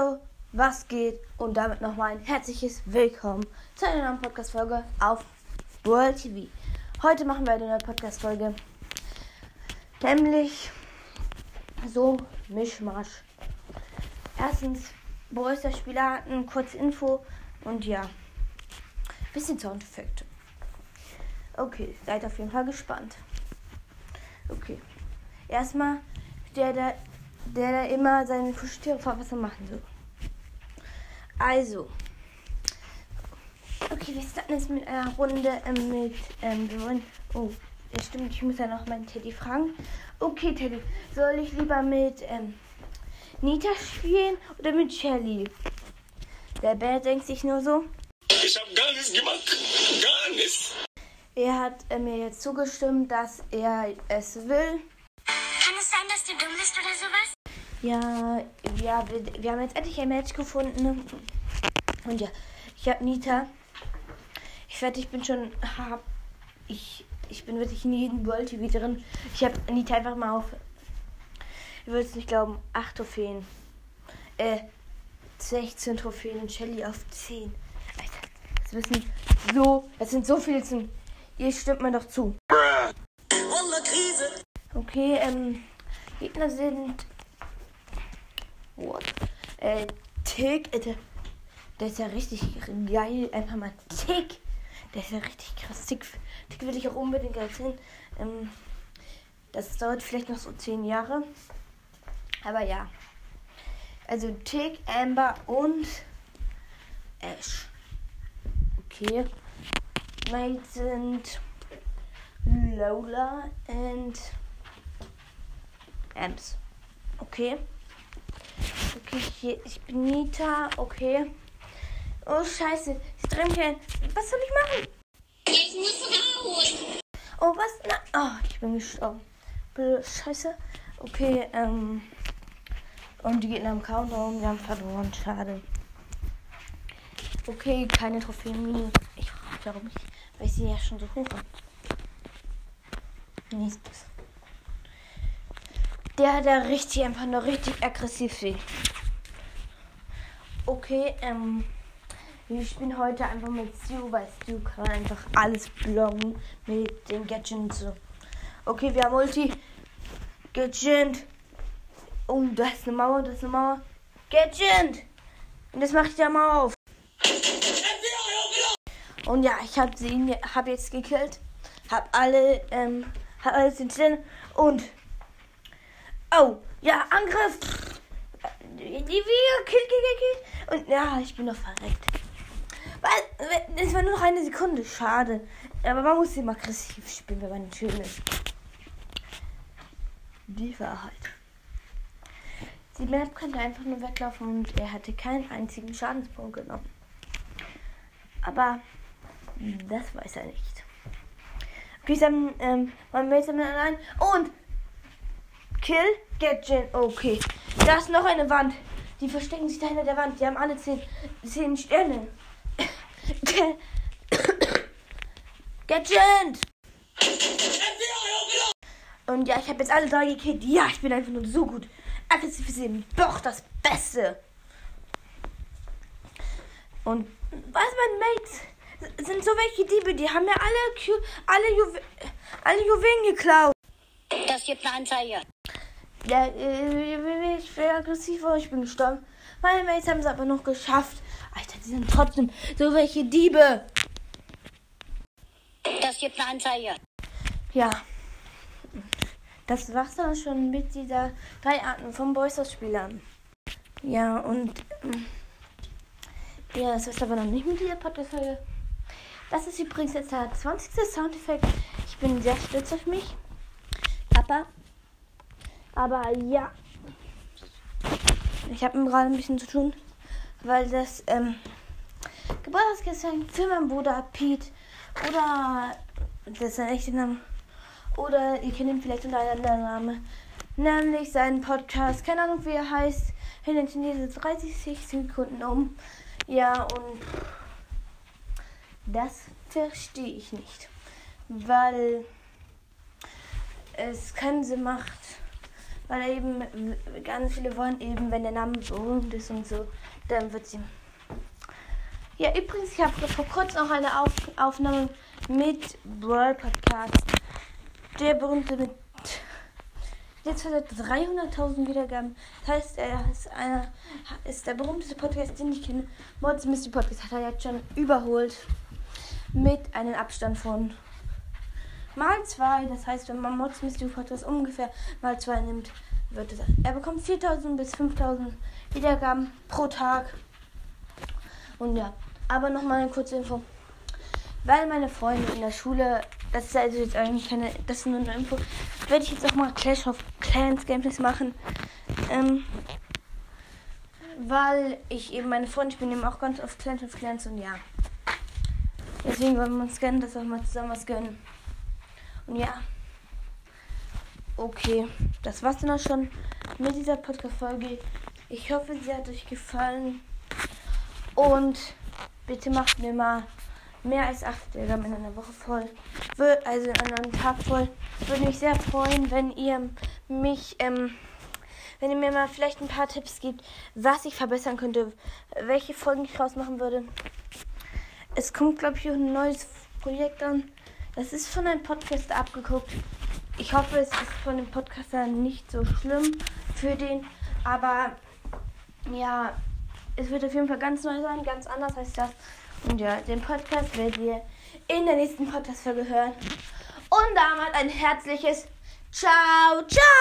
Hallo, was geht? Und damit nochmal ein herzliches Willkommen zu einer neuen Podcast-Folge auf World TV. Heute machen wir eine neue Podcast-Folge, nämlich so Mischmasch. Erstens, Borussia Spieler hatten kurze Info und ja, bisschen Soundeffekte. Okay, seid auf jeden Fall gespannt. Okay, erstmal der, der der da immer seine Kuscheltiere vor Wasser machen soll. Also. Okay, wir starten jetzt mit einer Runde ähm, mit. Ähm, wir wollen. Oh, ja, stimmt, ich muss ja noch meinen Teddy fragen. Okay, Teddy, soll ich lieber mit ähm, Nita spielen oder mit Shelly? Der Bär denkt sich nur so. Ich habe gar nichts gemacht. Gar nichts. Er hat äh, mir jetzt zugestimmt, dass er es will. Kann es sein, dass du dumm bist oder sowas? Ja, ja wir, wir haben jetzt endlich ein Match gefunden. Und ja, ich habe Nita. Ich werde, ich bin schon. Hab, ich, ich bin wirklich in jedem World TV drin. Ich habe Nita einfach mal auf. Ihr würdet es nicht glauben, 8 Trophäen. Äh, 16 Trophäen und Shelly auf 10. Alter, das wissen so. Das sind so viele zum. Ihr stimmt mir doch zu. Okay, ähm. Gegner sind What? Äh, Tick, äh, der, ist ja richtig geil. Einfach mal Tick. Der ist ja richtig krass. Tick, Tick will ich auch unbedingt hin. Ähm, das dauert vielleicht noch so 10 Jahre. Aber ja. Also Tick, Amber und Ash. Okay. Mates sind Lola und Amps. Okay. Okay, hier, ich bin Nita, okay. Oh, scheiße. Ich drehe mich ein. Was soll ich machen? Ich muss raus. Oh, was? Na, oh, ich bin gestorben. Blöde Scheiße. Okay, ähm. Und die Gegner im Countdown. Wir haben verloren. Schade. Okay, keine Trophäen. Ich frage mich, warum ich. Weil ich sie ja schon so hoch habe. Nächstes. Der, der richtig einfach nur richtig aggressiv sieht. Okay, ähm. Wir spielen heute einfach mit Stu, weil Stu kann einfach alles blocken mit den Gadgets so. Okay, wir haben Ulti. Gadget. Oh, da ist eine Mauer, da ist eine Mauer. Gadget. Und das mache ich da mal auf. Und ja, ich habe sie hab jetzt gekillt. Hab alle, ähm, hab alles hinten. Und. Oh, ja, Angriff. Die Video, kill, kill, kill, kill. Und ja, ich bin noch verreckt. Was? Es war nur noch eine Sekunde. Schade. Aber man muss immer aggressiv spielen, wenn man schön ist. Die war halt. Die Map konnte einfach nur weglaufen und er hatte keinen einzigen Schadenspunkt genommen. Aber das weiß er nicht. Okay, dann ähm, waren wir jetzt allein. Und Kill, Gadget. Okay. Da ist noch eine Wand. Die verstecken sich da hinter der Wand. Die haben alle zehn, zehn Sterne. Gadget! Und ja, ich habe jetzt alle drei gekillt. Ja, ich bin einfach nur so gut. Aggressiv ist eben doch das Beste. Und was, mein Mates? Sind so welche Diebe, die haben mir alle, Q alle, Juwe alle Juwelen geklaut. Das gibt eine Anzeige. Ja, äh, ich wäre aggressiv, aber ich bin gestorben. Meine Mates haben es aber noch geschafft. Alter, die sind trotzdem so welche Diebe. Das gibt eine Anzeige. Ja. Das war's dann schon mit dieser drei Arten von Boysters-Spielern. Ja, und. ähm, Ja, das ist aber noch nicht mit dieser Podcast-Folge. Das ist übrigens jetzt der 20. Soundeffekt. Ich bin sehr stolz auf mich. Papa. Aber ja. Ich habe gerade ein bisschen zu tun, weil das ähm, Geburtstagsgeschenk für meinen Bruder Pete. Oder das ist sein echter Name. Oder ihr kennt ihn vielleicht unter einem anderen Namen, nämlich seinen Podcast, keine Ahnung wie er heißt, in diese 30 Sekunden um. Ja und das verstehe ich nicht, weil es keinen Sinn macht, weil eben ganz viele wollen eben, wenn der Name berühmt ist und so, dann wird sie. Ja, übrigens, ich habe vor kurzem auch eine Auf Aufnahme mit Brawl Podcast. Der berühmte mit jetzt hat er 300.000 Wiedergaben. Das heißt, er ist einer ist der berühmteste Podcast, den ich kenne. Mods Mystery Podcast hat er jetzt schon überholt mit einem Abstand von mal zwei. Das heißt, wenn man Mods Mystery Podcast ungefähr mal zwei nimmt, wird es. Er bekommt 4000 bis 5000 Wiedergaben pro Tag. Und ja, aber nochmal eine kurze Info. Weil meine Freunde in der Schule, das ist also jetzt eigentlich keine, das ist nur eine Info, werde ich jetzt auch mal Clash of Clans Gameplays machen. Ähm, weil ich eben meine Freunde, ich bin eben auch ganz oft Clash of Clans und ja. Deswegen wollen wir uns gerne das auch mal zusammen was gönnen. Und ja. Okay, das war's dann auch schon mit dieser Podcast-Folge. Ich hoffe, sie hat euch gefallen. Und bitte macht mir mal mehr als 8 Wiedergaben in einer Woche voll. Also in einem Tag voll. Würde mich sehr freuen, wenn ihr mich, ähm, wenn ihr mir mal vielleicht ein paar Tipps gibt, was ich verbessern könnte, welche Folgen ich rausmachen würde. Es kommt, glaube ich, ein neues Projekt an. Das ist von einem Podcaster abgeguckt. Ich hoffe, es ist von dem Podcaster nicht so schlimm für den. Aber ja, es wird auf jeden Fall ganz neu sein, ganz anders heißt das. Und ja, den Podcast werdet ihr in der nächsten Podcast-Folge hören. Und damals ein herzliches Ciao, ciao!